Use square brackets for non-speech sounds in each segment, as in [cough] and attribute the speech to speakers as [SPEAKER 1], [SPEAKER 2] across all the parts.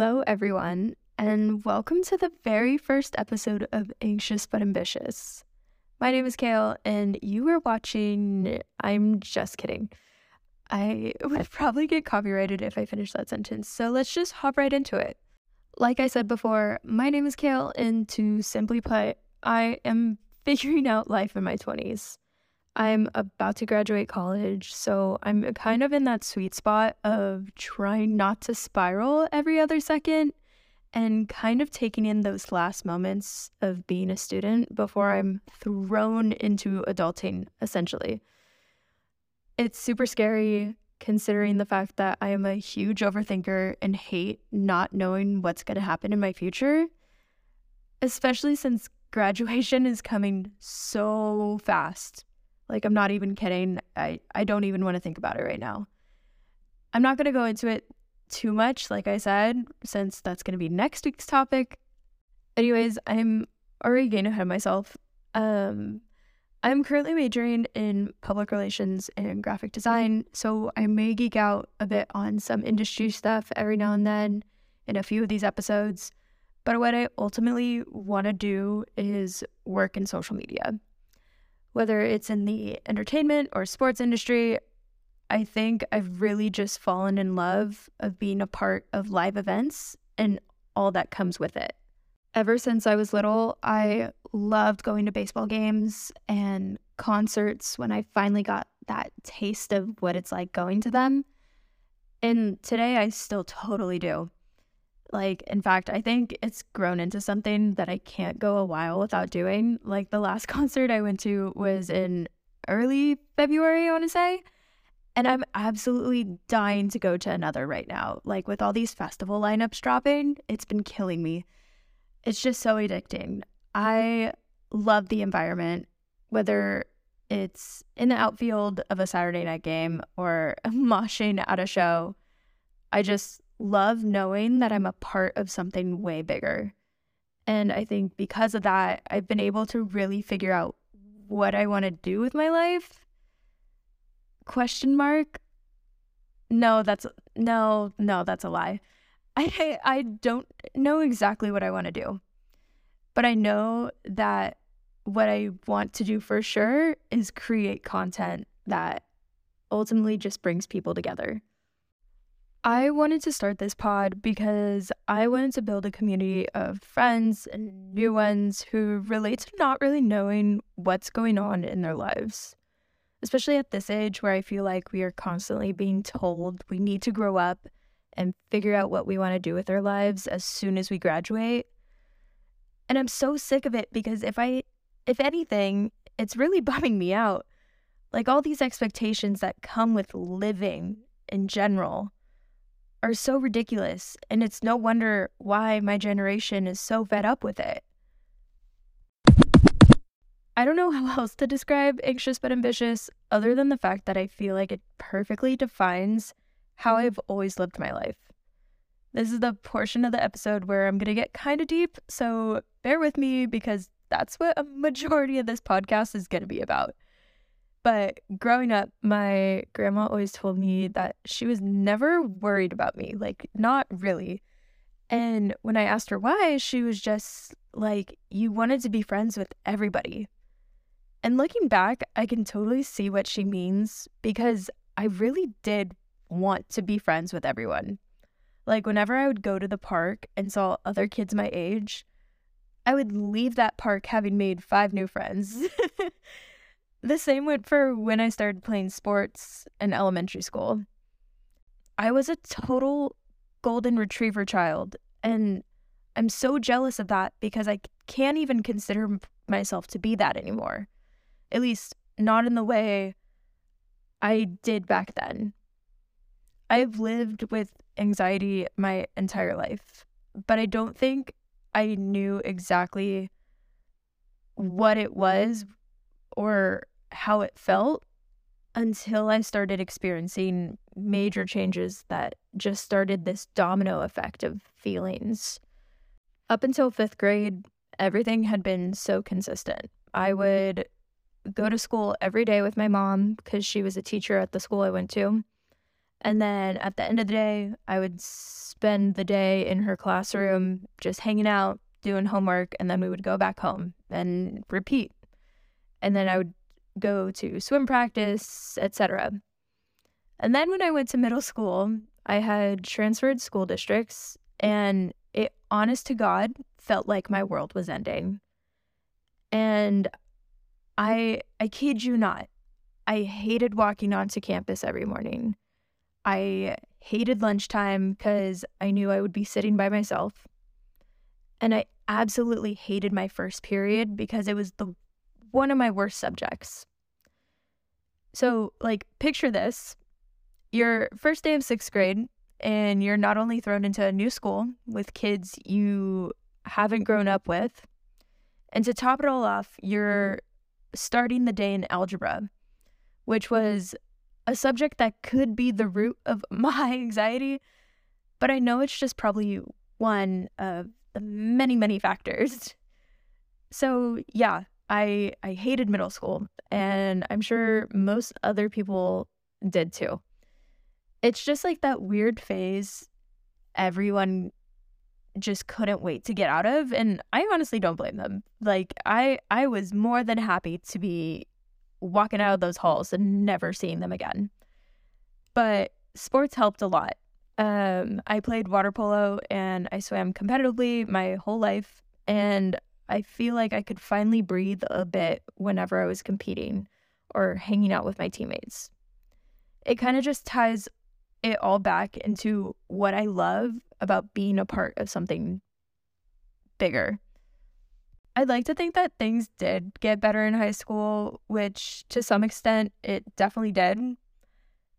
[SPEAKER 1] Hello, everyone, and welcome to the very first episode of Anxious but Ambitious. My name is Kale, and you are watching. I'm just kidding. I would probably get copyrighted if I finish that sentence, so let's just hop right into it. Like I said before, my name is Kale, and to simply put, I am [laughs] figuring out life in my 20s. I'm about to graduate college, so I'm kind of in that sweet spot of trying not to spiral every other second and kind of taking in those last moments of being a student before I'm thrown into adulting, essentially. It's super scary considering the fact that I am a huge overthinker and hate not knowing what's going to happen in my future, especially since [laughs] graduation is coming so fast. Like, I'm not even kidding. I, I don't even want to think about it right now. I'm not going to go into it too much, like I said, since that's going to be next week's topic. Anyways, I'm already getting ahead of myself. Um, I'm currently majoring in public relations and graphic design, so I may geek out a bit on some industry stuff every now and then in a few of these episodes. But what I ultimately want to do is work in social media. Whether it's in the entertainment or sports industry, I think I've really just fallen in love of being a part of live events and all that comes with it. Ever since I was little, I loved going to baseball games and concerts when I finally got that taste of what it's like going to them. And today I still totally do. Like, in fact, I think it's grown into something that I can't go a while without doing. Like, the last [laughs] concert I went to was in early February, I want to say. And I'm absolutely dying to go to another right now. Like with all these festival lineups dropping, it's been killing me. It's just so addicting. I love the environment, whether it's in the outfield of a Saturday night game or [laughs] moshing at a show. I just love knowing that I'm a part of something way bigger. And I think because of that, I've been able to really figure out what I want to do with my life? Question mark? No that's no no that's a lie. [laughs] I i don't know exactly what i want to do but i know that what i want to do for sure is create content that ultimately just brings people together I wanted to start this pod because I wanted to build a community of friends and new ones who relate to not really knowing what's going on in their lives especially at this age where I feel like we are constantly being told we need to grow up and figure out what we want to do with our lives as soon as we graduate. And I'm so sick of it because if I, if anything, it's really [laughs] bumming me out. Like all these expectations that come with living in general are so ridiculous. And it's no wonder why my generation is so fed up with it. I don't know how [laughs] else to describe anxious but ambitious other than the fact that I feel like it perfectly defines how I've always lived my life. This is the portion of the episode where I'm going to get kind of deep, so bear with me because that's what a [laughs] majority of this podcast is going to be about. But growing up, my grandma always told me that she was never worried about me, like, not really. And when I asked her why, she was just like, You wanted to be friends with everybody. And looking back, I can totally see what she means because I really did want to be friends with everyone. Like, whenever I would go to the park and saw other kids my age, I would leave that park having made five new friends. [laughs] the same went for when I started playing sports in elementary school. I was a total golden retriever child, and I'm so jealous of that because I can't even consider myself to be that anymore at least not in the way I did back then. I've lived with anxiety my entire life, but I don't think I knew exactly what it was or how it felt until I started experiencing major changes that just started this domino effect of feelings. Up until fifth grade, everything had been so consistent. I would go to school every day with my mom because she was a teacher at the school I went to. And then at the end of the day, I would spend the day in her classroom just hanging out, doing homework, and then we would go back home and repeat. And then I would go to swim practice, etc. And then when I went to middle school, I had transferred school districts and it honest to God felt like my world was ending. And I I kid you not, I hated walking onto campus every morning. I hated lunchtime because I knew I would be sitting by myself. And I absolutely hated my first period because it was the one of my worst subjects. So, like, picture this your first day of sixth grade, and you're not only thrown into a new school with kids you haven't grown up with, and to top it all off, you're starting the day in algebra, which was a subject that could be the root of [laughs] my anxiety, but I know it's just probably one of the many, many factors. So, yeah, I I hated middle school and I'm sure most other people did too. It's just like that weird phase everyone just couldn't wait to get out of and I honestly don't blame them. Like I I was more than happy to be walking out of those halls and never seeing them again. But sports helped a lot. Um, I played water polo and I swam competitively my whole life and I feel like I could finally breathe a bit whenever I was competing or hanging out with my teammates. It kind of just ties it all back into what I love about being a part of something bigger. I'd like to think that things did get better in high school, which to some extent it definitely did.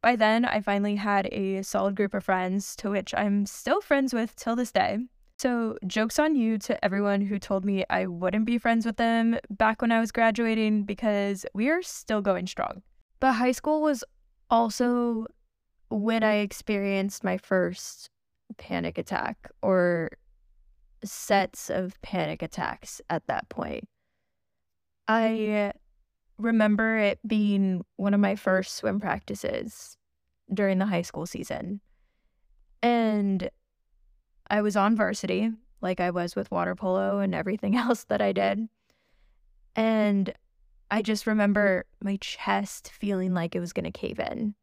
[SPEAKER 1] By then, I finally had a solid group of friends to which I'm still friends with till this day. So, joke's on you to everyone who told me I wouldn't be friends with them back when I was graduating because we are still going strong. But high school was also when I experienced my first panic attack or sets of panic attacks at that point. I remember it being one of my first swim practices during the high school season. And I was on varsity, like I was with water polo and everything [laughs] else that I did. And I just remember my chest feeling like it was going to cave in.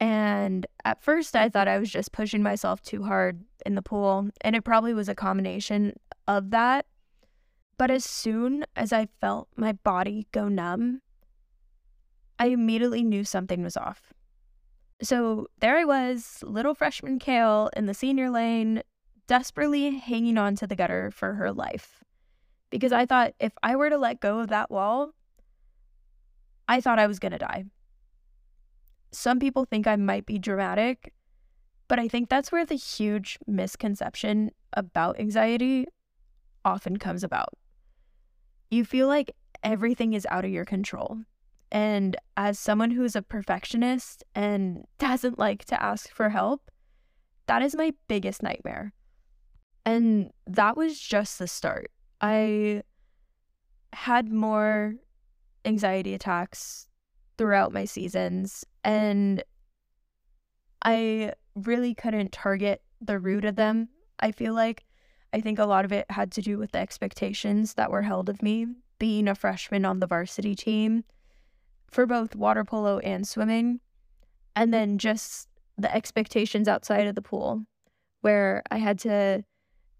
[SPEAKER 1] And at first, I thought I was just pushing myself too hard in the pool, and it probably was a combination of that. But as soon as I felt my body go numb, I immediately knew something was off. So there I was, little freshman Kale in the senior lane, desperately hanging on to the gutter for her life. Because I thought if I were to let go of that wall, I thought I was going to die. Some people think I might be dramatic, but I think that's where the huge misconception about anxiety often comes about. You feel like everything is out of your control. And as someone who's a perfectionist and [laughs] doesn't like to ask for help, that is my biggest nightmare. And that was just the start. I had more anxiety attacks throughout my seasons. And I really couldn't target the root of them. I feel like I think a lot of it had to do with the expectations that were held of me being a freshman on the varsity team for both water polo and swimming. And then just the expectations outside of the pool, where I had to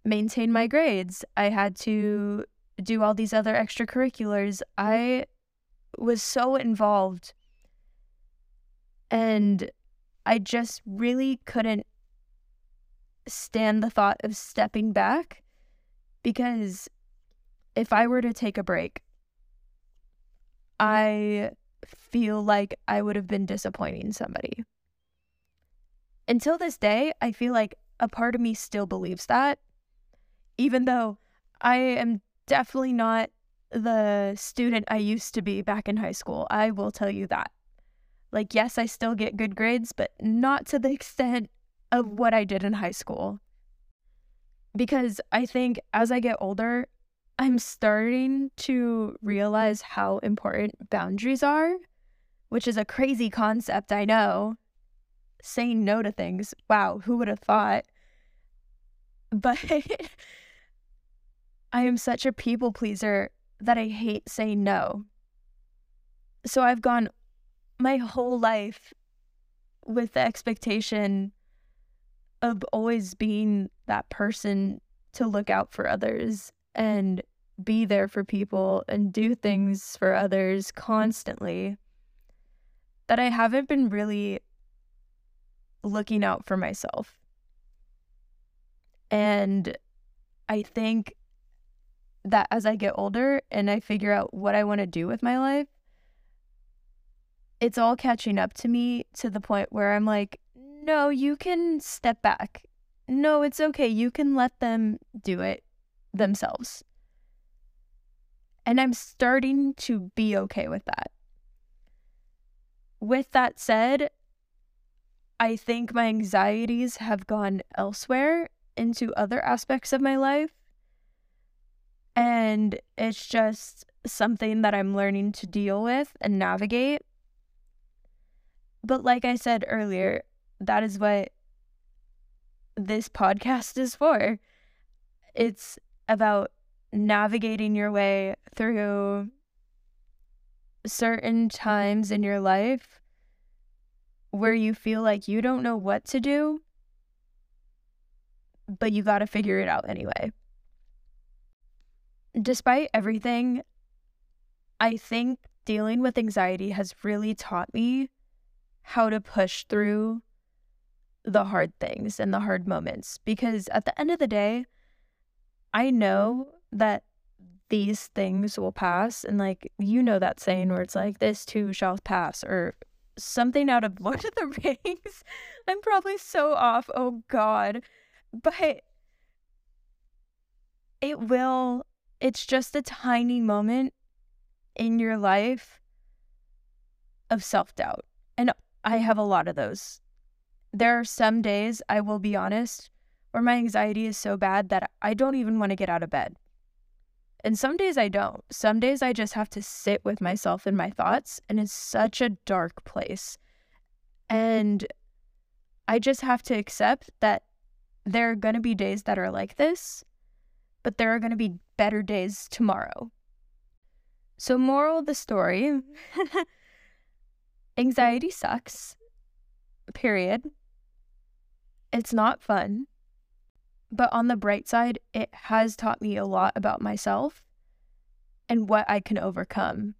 [SPEAKER 1] maintain my grades, I had to do all these other extracurriculars. I was so involved. And I just really couldn't stand the thought of stepping back because if I were to take a break, I feel like I would have been disappointing somebody. Until this day, I feel like a part of me still believes that, even though I am definitely not the student I used to be back in high school. I will tell you that. Like, yes, I still get good grades, but not to the [laughs] extent of what I did in high school. Because I think as I get older, I'm starting to realize how important boundaries are, which is a crazy concept, I know. saying no to things. Wow, who would have thought? But [laughs] I am such a people pleaser that I hate saying no. So I've gone my whole life with the expectation of always being that person to look out for others and be there for people and do things for others constantly that I haven't been really looking out for myself. Mm. And I think that as I get older and I figure out what I want to do with my life, it's all catching up to me to the point where I'm like, no, you can step back. No, it's okay. You can let them do it themselves. And I'm starting to be okay with that. With that said, I think my anxieties have gone elsewhere into other aspects of my life. And it's just something that I'm learning to deal with and navigate. But like I said earlier, that is what this podcast is for. It's about navigating your way through certain times in your life where you feel like you don't know what to do, but you got to figure it out anyway. Despite everything, I think dealing with anxiety has really taught me how to push through the hard things and the hard moments because at the end of the day, I know that these things will pass. And like, you know, that saying where it's like, this too shall pass, or something out of [laughs] Lord of the Rings. I'm probably so off. Oh, God. But it will, it's just a tiny moment in your life of self doubt. And I have a lot of those there are some days, I will be honest, where my anxiety is so bad that I don't even want to get out of bed. And some days I don't. Some days I just have to sit with myself and my thoughts, and it's such a dark place. And I just have to accept that there are going to be days that are like this, but there are going to be better days tomorrow. So, moral of the story [laughs] anxiety sucks, period. It's not fun. But on the bright side, it has taught me a lot about myself and what I can overcome.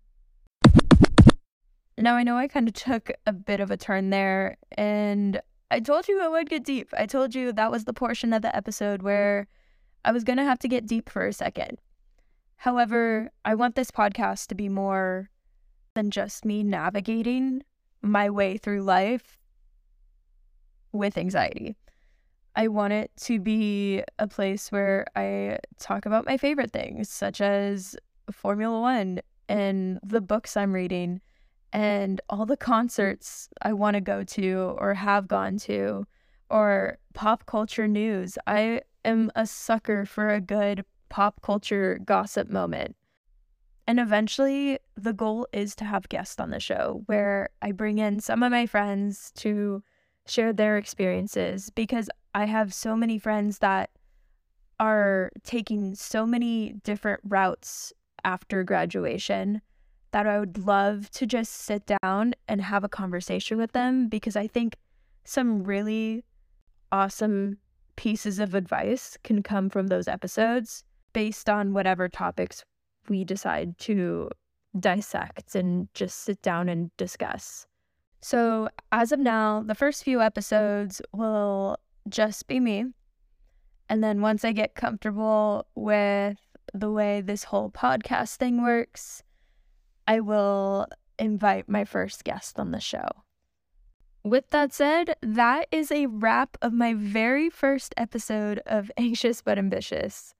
[SPEAKER 1] Now, I know I kind of took a bit of a turn there, and I told you I would get deep. I told you that was the portion of the episode where I was going to have to get deep for a second. However, I want this podcast to be more than just me navigating my way through life with anxiety. I want it to be a place where I talk about my favorite things, such as Formula One and the books I'm reading and all the concerts I want to go to or have gone to or pop culture news. I am a sucker for a good pop culture gossip moment. And eventually, the goal is to have guests on the show where I bring in some of my friends to share their experiences because I have so many friends that are taking so many different routes after graduation that I would love to just sit down and have a conversation with them because I think some really awesome pieces of advice can come from those episodes based on whatever topics we decide to dissect and just sit down and discuss. So, as of now, the first few episodes will just be me. And then once I get comfortable with the way this whole podcast thing works, I will invite my first guest on the show. With that said, that is a wrap of my very first episode of [laughs] Anxious but Ambitious.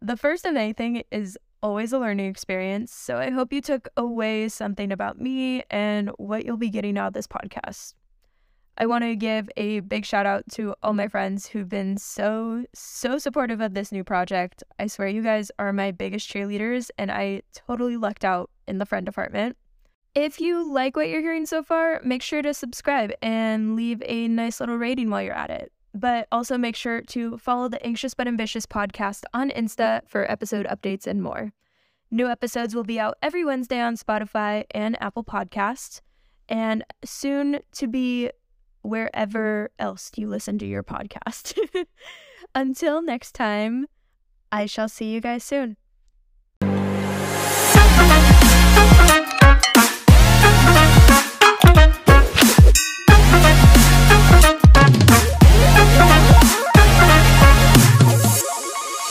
[SPEAKER 1] The first of anything is always a learning experience. So I hope you took away something about me and what you'll be getting out of this podcast. I want to give a big shout out to all my friends who've been so, so supportive of this new project. I swear you guys are my biggest cheerleaders, and I totally lucked out in the friend department. If you like what you're hearing so far, make sure to subscribe and leave a nice little rating while you're at it. But also make sure to follow the Anxious but Ambitious podcast on Insta for episode updates and more. New episodes will be out every Wednesday on Spotify and Apple Podcasts, and soon to be wherever else you listen to your podcast. [laughs] Until next time, I shall see you guys soon.